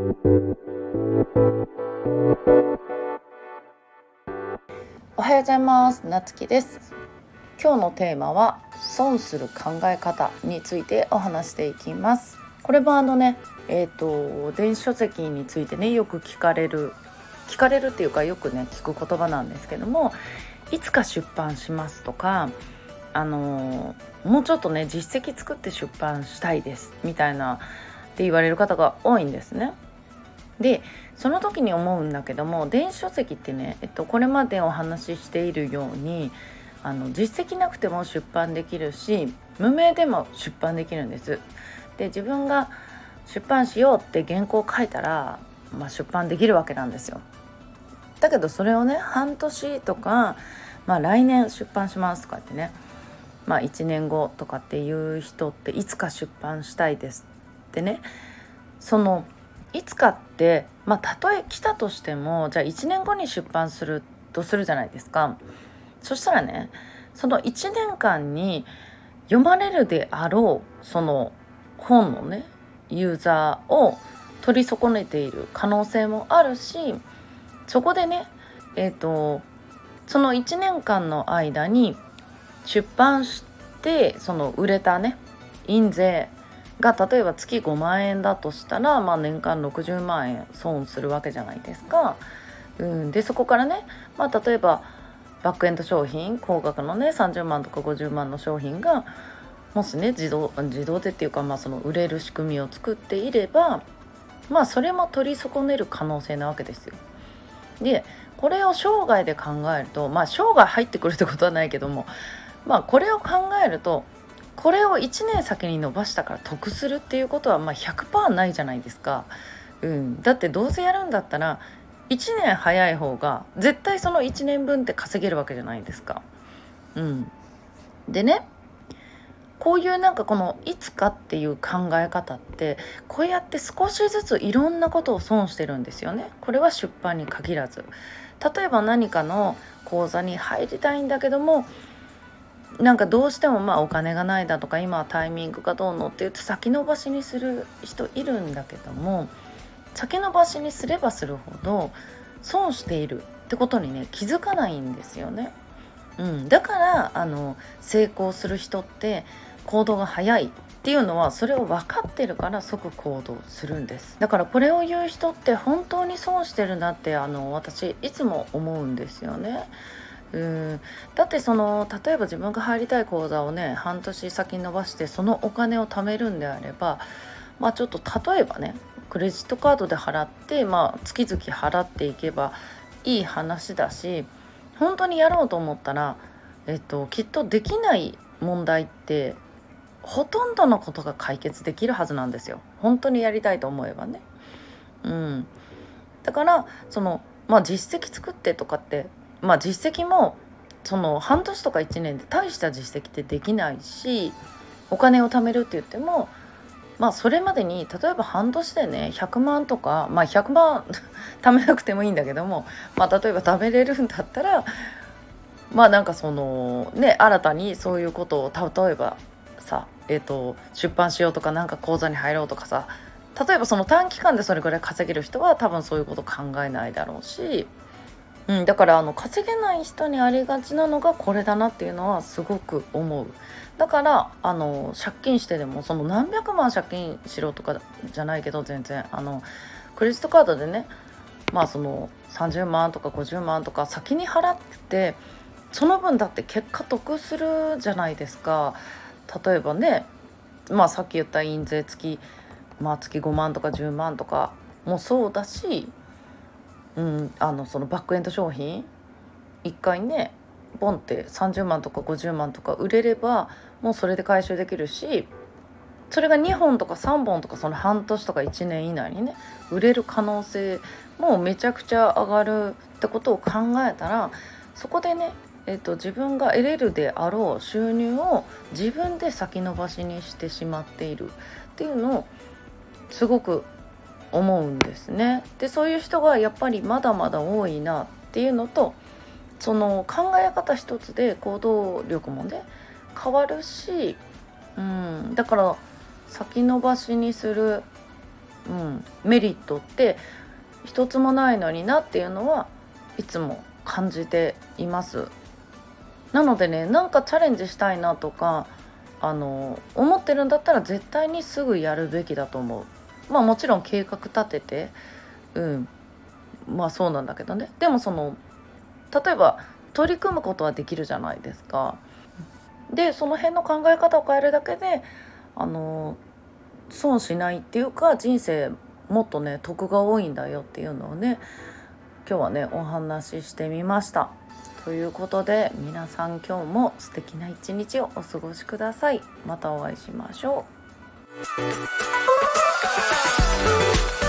おはようございます。なつきです。今日のテーマは損する考え方についてお話していきます。これもあのねえっ、ー、と電子書籍についてねよく聞かれる聞かれるっていうかよくね聞く言葉なんですけどもいつか出版しますとかあのもうちょっとね実績作って出版したいですみたいなって言われる方が多いんですね。でその時に思うんだけども電子書籍ってね、えっと、これまでお話ししているようにあの実績なくても出版できるし無名でも出版できるんです。で自分が出版しようって原稿を書いたら、まあ、出版できるわけなんですよ。だけどそれをね半年とか、まあ、来年出版しますとかってね、まあ、1年後とかっていう人っていつか出版したいですってねそのいつかってまあたとえ来たとしてもじゃあ1年後に出版するとするじゃないですか。そしたらねその1年間に読まれるであろうその本のねユーザーを取り損ねている可能性もあるしそこでねえっ、ー、とその1年間の間に出版してその売れたね印税が例えば月5万円だとしたら、まあ、年間60万円損するわけじゃないですか。うん、でそこからね、まあ、例えばバックエンド商品高額のね30万とか50万の商品がもしね自動自動でっていうか、まあ、その売れる仕組みを作っていればまあそれも取り損ねる可能性なわけですよ。でこれを生涯で考えるとまあ生涯入ってくるってことはないけどもまあこれを考えるとこれを1年先に伸ばしたから得するっていうことはまあ100%ないじゃないですか。うん、だってどうせやるんだったら1年早い方が絶対その1年分って稼げるわけじゃないですか。うん、でねこういうなんかこのいつかっていう考え方ってこうやって少しずついろんなことを損してるんですよね。これは出版に限らず例えば何かの講座に入りたいんだけどもなんかどうしてもまあお金がないだとか今はタイミングがどうのって言って先延ばしにする人いるんだけども先延ばしにすればするほど損しているってことにね気づかないんですよね。うん、だからあの成功する人って行動が早いっていうのはそれを分かってるから即行動するんですだからこれを言う人って本当に損してるなってあの私いつも思うんですよね。うん。だってその例えば自分が入りたい講座をね半年先に伸ばしてそのお金を貯めるんであればまあちょっと例えばねクレジットカードで払ってまあ月々払っていけばいい話だし本当にやろうと思ったら、えっと、きっとできない問題ってほとんどのことが解決できるはずなんですよ。本当にやりたいと思えばね。うん、だからそのまあ実績作ってとかってまあ実績もその半年とか1年で大した実績ってできないしお金を貯めるって言ってもまあそれまでに例えば半年でね100万とかまあ100万 貯めなくてもいいんだけどもまあ例えば貯めれるんだったらまあなんかそのね新たにそういうことを例えばさえーと、出版しようとかなんか講座に入ろうとかさ例えばその短期間でそれぐらい稼げる人は多分そういうこと考えないだろうしうん、だからあの稼げない人にありがちなのがこれだなっていうのはすごく思う。だからあの借金してでもその何百万借金しろとかじゃないけど全然。あのクレジットカードでねまあその30万とか50万とか先に払っててその分だって結果得するじゃないですか。例えばねまあさっき言った印税付きまあ月5万とか10万とかもそうだしうん、あのそのバックエンド商品？1回ねボンって30万とか50万とか売れればもうそれで回収できるしそれが2本とか3本とかその半年とか1年以内にね売れる可能性もめちゃくちゃ上がるってことを考えたらそこでね、えーと、自分が得れるであろう収入を自分で先延ばしにしてしまっているっていうのをすごく思うんですね。でそういう人がやっぱりまだまだ多いなっていうのとその考え方一つで行動力もね変わるし、うん、だから先延ばしにするうん、メリットって一つもないのになっていうのはいつも感じていますなのでねなんかチャレンジしたいなとかあの思ってるんだったら絶対にすぐやるべきだと思うまあもちろん計画立ててうんまあそうなんだけどねでもその例えば取り組むことはできるじゃないですか。でその辺の考え方を変えるだけであの損しないっていうか人生もっとね得が多いんだよっていうのをね今日はねお話ししてみました。ということで皆さん今日も素敵な一日をお過ごしください。またお会いしましょう。Oh,